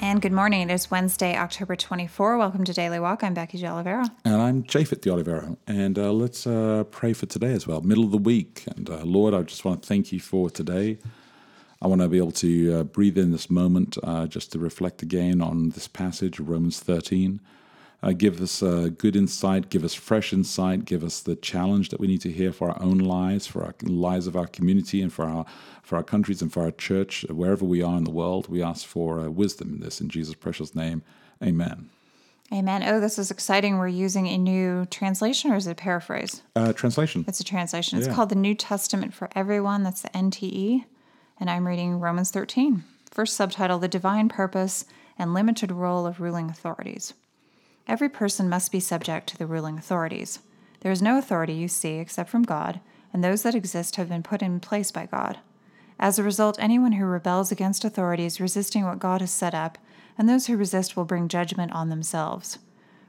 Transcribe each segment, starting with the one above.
And good morning. It is Wednesday, October 24. Welcome to Daily Walk. I'm Becky De Oliveira. And I'm Japhet De Oliveira. And uh, let's uh, pray for today as well, middle of the week. And uh, Lord, I just want to thank you for today. I want to be able to uh, breathe in this moment uh, just to reflect again on this passage, Romans 13. Uh, give us uh, good insight, give us fresh insight, give us the challenge that we need to hear for our own lives, for our lives of our community, and for our for our countries and for our church, wherever we are in the world. We ask for uh, wisdom in this in Jesus' precious name. Amen. Amen. Oh, this is exciting. We're using a new translation, or is it a paraphrase? Uh, translation. It's a translation. It's Yeah. called the New Testament for Everyone. That's the NTE. And I'm reading Romans 13. First subtitle The Divine Purpose and Limited Role of Ruling Authorities. Every person must be subject to the ruling authorities. There is no authority you see except from God, and those that exist have been put in place by God. As a result, anyone who rebels against authority is resisting what God has set up, and those who resist will bring judgment on themselves.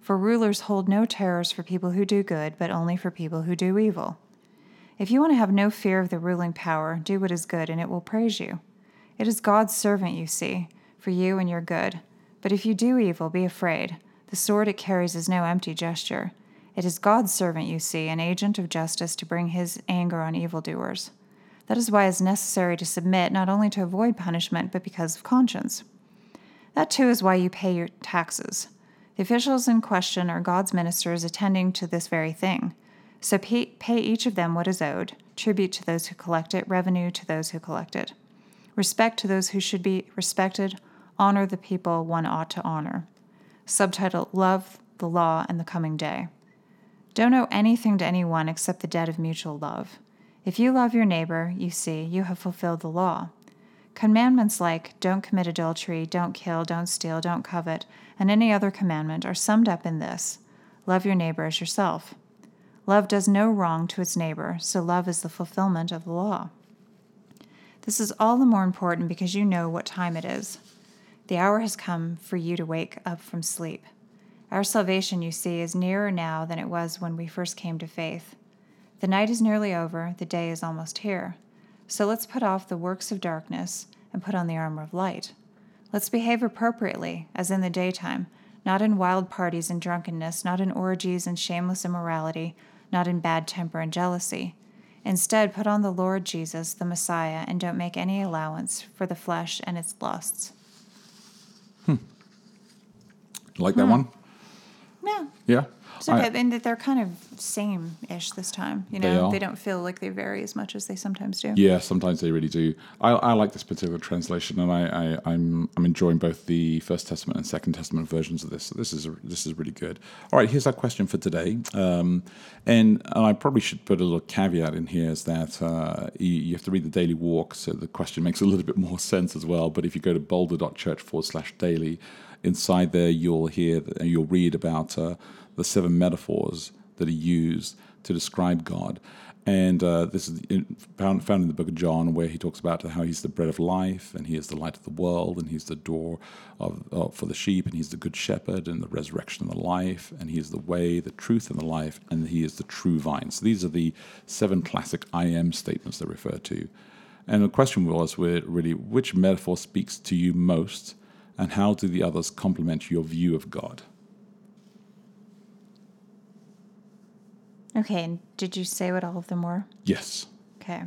For rulers hold no terrors for people who do good, but only for people who do evil. If you want to have no fear of the ruling power, do what is good, and it will praise you. It is God's servant, you see, for you and your good. But if you do evil, be afraid. The sword it carries is no empty gesture. It is God's servant, you see, an agent of justice to bring his anger on evildoers. That is why it is necessary to submit, not only to avoid punishment, but because of conscience. That too is why you pay your taxes. The officials in question are God's ministers attending to this very thing. So pay, pay each of them what is owed tribute to those who collect it, revenue to those who collect it, respect to those who should be respected, honor the people one ought to honor. Subtitle Love, the Law, and the Coming Day. Don't owe anything to anyone except the debt of mutual love. If you love your neighbor, you see, you have fulfilled the law. Commandments like don't commit adultery, don't kill, don't steal, don't covet, and any other commandment are summed up in this love your neighbor as yourself. Love does no wrong to its neighbor, so love is the fulfillment of the law. This is all the more important because you know what time it is. The hour has come for you to wake up from sleep. Our salvation, you see, is nearer now than it was when we first came to faith. The night is nearly over, the day is almost here. So let's put off the works of darkness and put on the armor of light. Let's behave appropriately, as in the daytime, not in wild parties and drunkenness, not in orgies and shameless immorality, not in bad temper and jealousy. Instead, put on the Lord Jesus, the Messiah, and don't make any allowance for the flesh and its lusts. Like that hmm. one? Yeah. Yeah. So, I- and that they're kind of same-ish this time. You They know, are. they don't feel like they vary as much as they sometimes do. Yeah, sometimes they really do. I, I like this particular translation, and I, I, I'm I'm enjoying both the First Testament and Second Testament versions of this. So this is this is really good. All right, here's our question for today, um, and, and I probably should put a little caveat in here: is that uh, you, you have to read the Daily Walk, so the question makes a little bit more sense as well. But if you go to boulder.church forward slash daily, inside there you'll hear you'll read about uh, the seven metaphors that are used to describe God. And uh, this is found, found in the book of John, where he talks about how he's the bread of life, and he is the light of the world, and he's the door of, of, for the sheep, and he's the good shepherd, and the resurrection and the life, and he is the way, the truth, and the life, and he is the true vine. So these are the seven classic I am statements they refer to. And the question was re- really, which metaphor speaks to you most, and how do the others complement your view of God? Okay, and did you say what all of them were? Yes. Okay.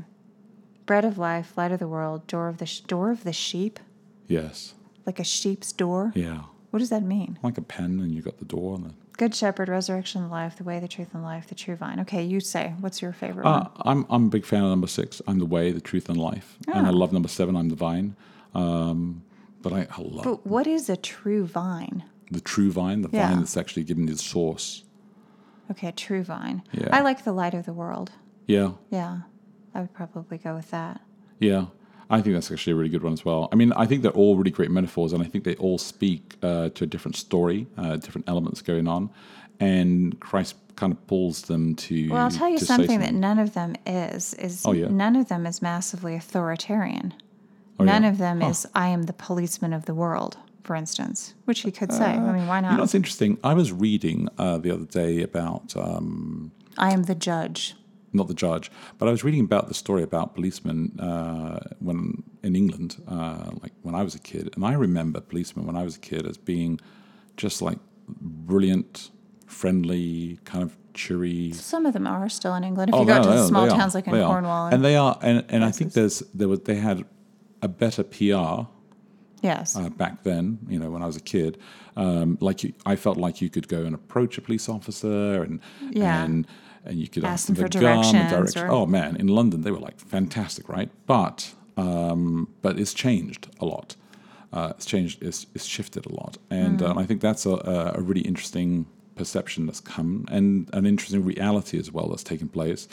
Bread of life, light of the world, door of the sh- door of the sheep, Yes. like a sheep's door. Yeah. What does that mean? Like a pen, and you got the door, and the Good shepherd, resurrection, life, the way, the truth, and life, the true vine. Okay, you say. What's your favorite Uh, one? I'm I'm a big fan of number six. I'm the way, the truth, and life, and I Oh. love number seven. I'm the vine. Um, but I, I love But what is a true vine? the true vine, the Yeah. vine that's actually given you the source. Okay, true vine. Yeah. I like the light of the world. Yeah, Yeah, I would probably go with that. yeah. I think that's actually a really good one as well. I mean, I think they're all really great metaphors, and I think they all speak uh, to a different story, uh, different elements going on, and Christ kind of pulls them to. Well, I'll tell you say something that none of them is. Is Oh, yeah. none of them is massively authoritarian. Oh, none yeah. of them is I am the policeman of the world, for instance, which he could say. I mean, why You know not? what's interesting? I was reading uh, the other day about um, I am the judge. not the judge, but I was reading about the story about policemen uh, when in England, uh, like when I was a kid, and I remember policemen when I was a kid as being just like brilliant, friendly, kind of cheery. Some of them are still in England. If Oh, you go to are, the small are, towns like in. Cornwall, and and, they are, and, and I think there's there was they had a better PR yes, uh, back then, you know, when I was a kid, um, like you, I felt like you could go and approach a police officer and Yeah. and and you could Ask ask, them for the gun, direction. or- Oh man, in London they were like fantastic, right? But um, but it's changed a lot. Uh, it's changed. It's, it's shifted a lot, and Mm. I think that's a, a a really interesting perception that's come and an interesting reality as well that's taken place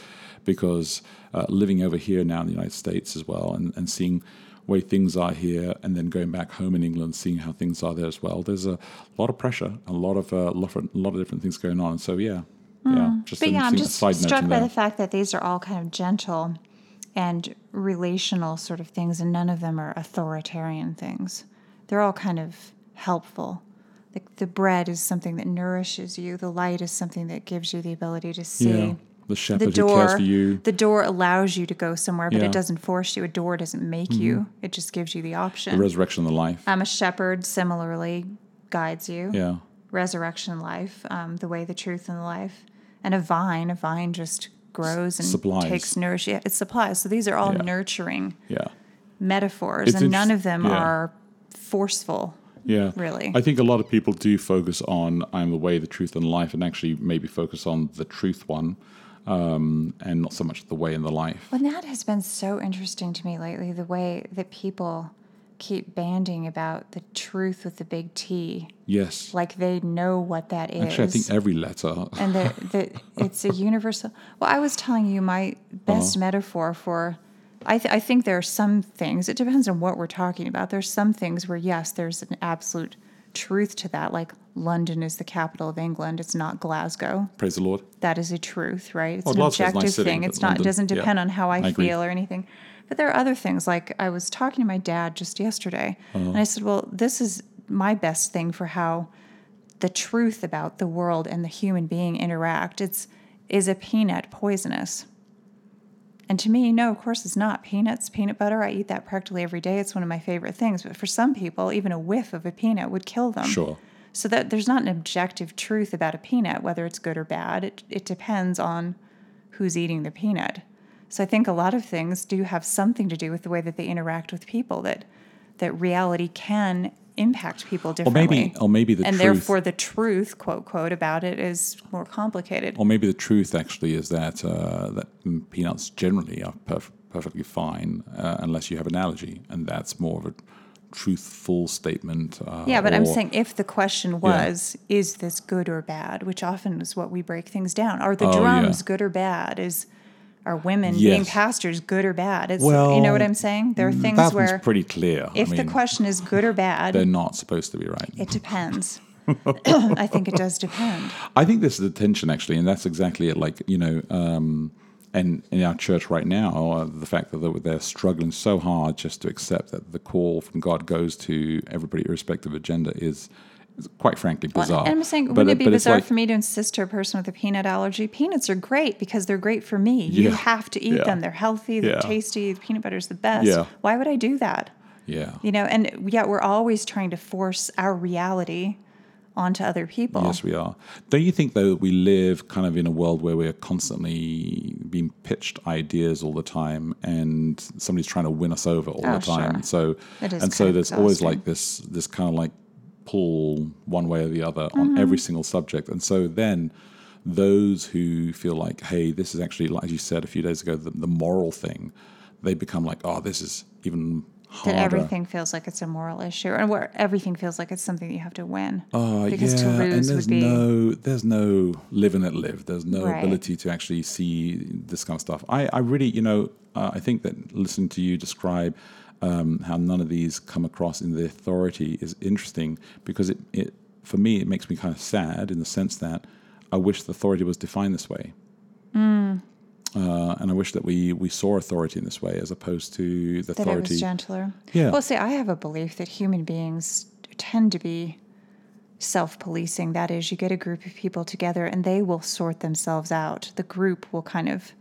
because uh, living over here now in the United States as well and, and seeing way things are here and then going back home in England seeing how things are there as well there's a lot of pressure a lot of uh, lot of, a lot of different things going on so yeah yeah just Mm. but yeah, I'm just struck by the fact that these are all kind of gentle and relational sort of things, and none of them are authoritarian things. They're all kind of helpful. The, the bread is something that nourishes you. The light is something that gives you the ability to see. yeah the shepherd The who cares door, for you the door allows you to go somewhere, but Yeah. it doesn't force you. A door doesn't make you. It just gives you the option. the resurrection of the life um, a shepherd similarly guides you. yeah Resurrection life, um, the way, the truth, and the life. And a vine, a vine just grows and Supplies. takes nourish. Yeah, it supplies. So these are all Yeah. nurturing yeah metaphors, It's and none of them are forceful. Yeah. Really. I think a lot of people do focus on I'm the way, the truth, and life, and actually maybe focus on the truth one um, and not so much the way and the life. And that has been so interesting to me lately the way that people keep banding about the truth with the big T, Yes. like they know what that is. Actually, I think every letter. and that that it's a universal. Well, I was telling you my best Uh-huh. metaphor for. I, th- I think there are some things. It depends on what we're talking about. There's some things where yes, there's an absolute truth to that. Like London is the capital of England. It's not Glasgow. Praise the Lord. That is a truth, right? It's Well, an Glasgow's a nice objective thing. It's not. London- it doesn't yeah, depend on how I, I agree. feel or anything. But there are other things. Like I was talking to my dad just yesterday, Uh-huh. and I said, "Well, this is my best thing for how the truth about the world and the human being interact. It's is a peanut poisonous?" And to me, no, of course it's not. Peanuts, peanut butter, I eat that practically every day. It's one of my favorite things. But for some people, even a whiff of a peanut would kill them. Sure. So that there's not an objective truth about a peanut, whether it's good or bad. It, it depends on who's eating the peanut. So I think a lot of things do have something to do with the way that they interact with people. That that reality can impact people Or differently. maybe, or maybe the and truth. therefore the truth, quote quote, about it is more complicated. or maybe the truth actually is that uh, that peanuts generally are perf- perfectly fine uh, unless you have an allergy, and that's more of a truthful statement. Uh, Yeah, but I'm saying if the question was, is this good or bad, which often is what we break things down. Are the Oh, yeah. drums good or bad? Is are women being pastors good or bad? It's, you know what I'm saying? There are things that where pretty clear. if I mean, the question is good or bad, they're not supposed to be right. it depends. I think it does depend. I think this is the tension actually, and that's exactly it. Like you know, um, and in our church right now, uh, the fact that they're- struggling so hard just to accept that the call from God goes to everybody, irrespective of gender, is, is quite frankly bizarre. And I'm saying, But wouldn't it be bizarre like- for me to insist to a person with a peanut allergy? Peanuts are great because they're great for me. You have to eat Yeah. them. They're healthy. They're Yeah. tasty. Peanut butter's the best. Yeah. Why would I do that? Yeah. You know, and yet we're always trying to force our reality onto other people. Yes, we are. Don't you think though that we live kind of in a world where we're constantly being pitched ideas all the time, and somebody's trying to win us over all Oh, the time? sure. So and so kind of there's always like this this kind of like pull one way or the other Mm-hmm. on every single subject, and so then those who feel like, hey, this is actually like you said a few days ago, the, the moral thing, they become like, oh, this is even harder. that everything feels like it's a moral issue, and where everything feels like it's something that you have to win. Because yeah, to and there's would be no there's no live and let live. There's no Right. ability to actually see this kind of stuff. I, I really, you know, uh, I think that listening to you describe um, how none of these come across in the authority is interesting because it, it for me it makes me kind of sad in the sense that I wish the authority was defined this way. Mm. Uh, and I wish that we, we saw authority in this way as opposed to the that it authority. was gentler. Yeah. Well, see, I have a belief that human beings tend to be self-policing. That is, you get a group of people together, and they will sort themselves out. The group will kind of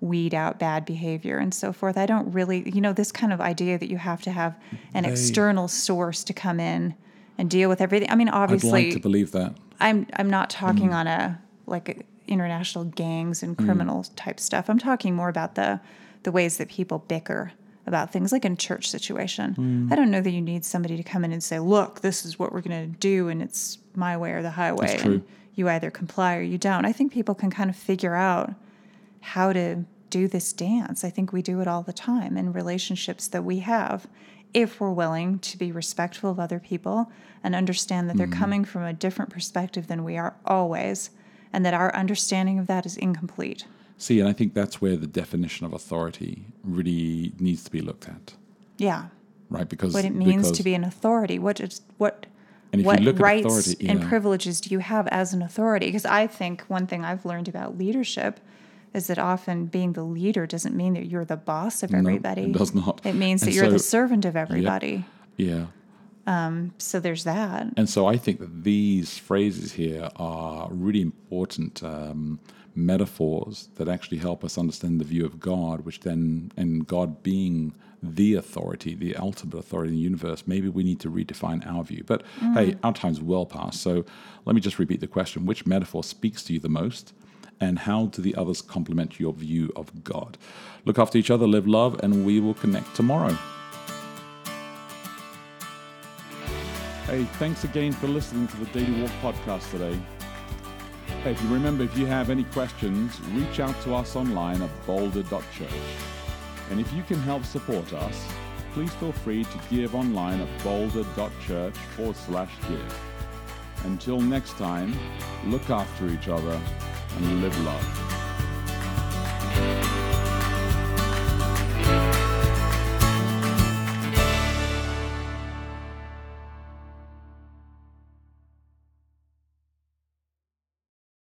weed out bad behavior and so forth. I don't really, you know, this kind of idea that you have to have an They- external source to come in and deal with everything. I mean, I'd obviously, like to believe that. I'm I'm not talking Mm. on a like international gangs and Mm. criminal type stuff. I'm talking more about the the ways that people bicker about things like in church situation. Mm. I don't know that you need somebody to come in and say, "Look, this is what we're going to do and it's my way or the highway." And you either comply or you don't. I think people can kind of figure out how to do this dance. I think we do it all the time in relationships that we have if we're willing to be respectful of other people and understand that they're coming from a different perspective than we are always and that our understanding of that is incomplete. See, and I think that's where the definition of authority really needs to be looked at, Yeah. right? Because What it means to be an authority. What is what And if you what look at rights authority, and yeah. privileges do you have as an authority? Because I think one thing I've learned about leadership is that often being the leader doesn't mean that you're the boss of everybody. No, it does not. It means And that you're the servant of everybody. yeah. So there's that. And so I think that these phrases here are really important um, metaphors that actually help us understand the view of God, which then, and God being the authority, the ultimate authority in the universe, maybe we need to redefine our view. But hey, our time's well past. So let me just repeat the question Which metaphor speaks to you the most? And how do the others complement your view of God? Look after each other, live love, and we will connect tomorrow. Hey, thanks again for listening to the Daily Walk podcast today. Hey, if you remember, if you have any questions, reach out to us online at boulder.church. And if you can help support us, please feel free to give online at boulder.church forward slash give. Until next time, look after each other and live love.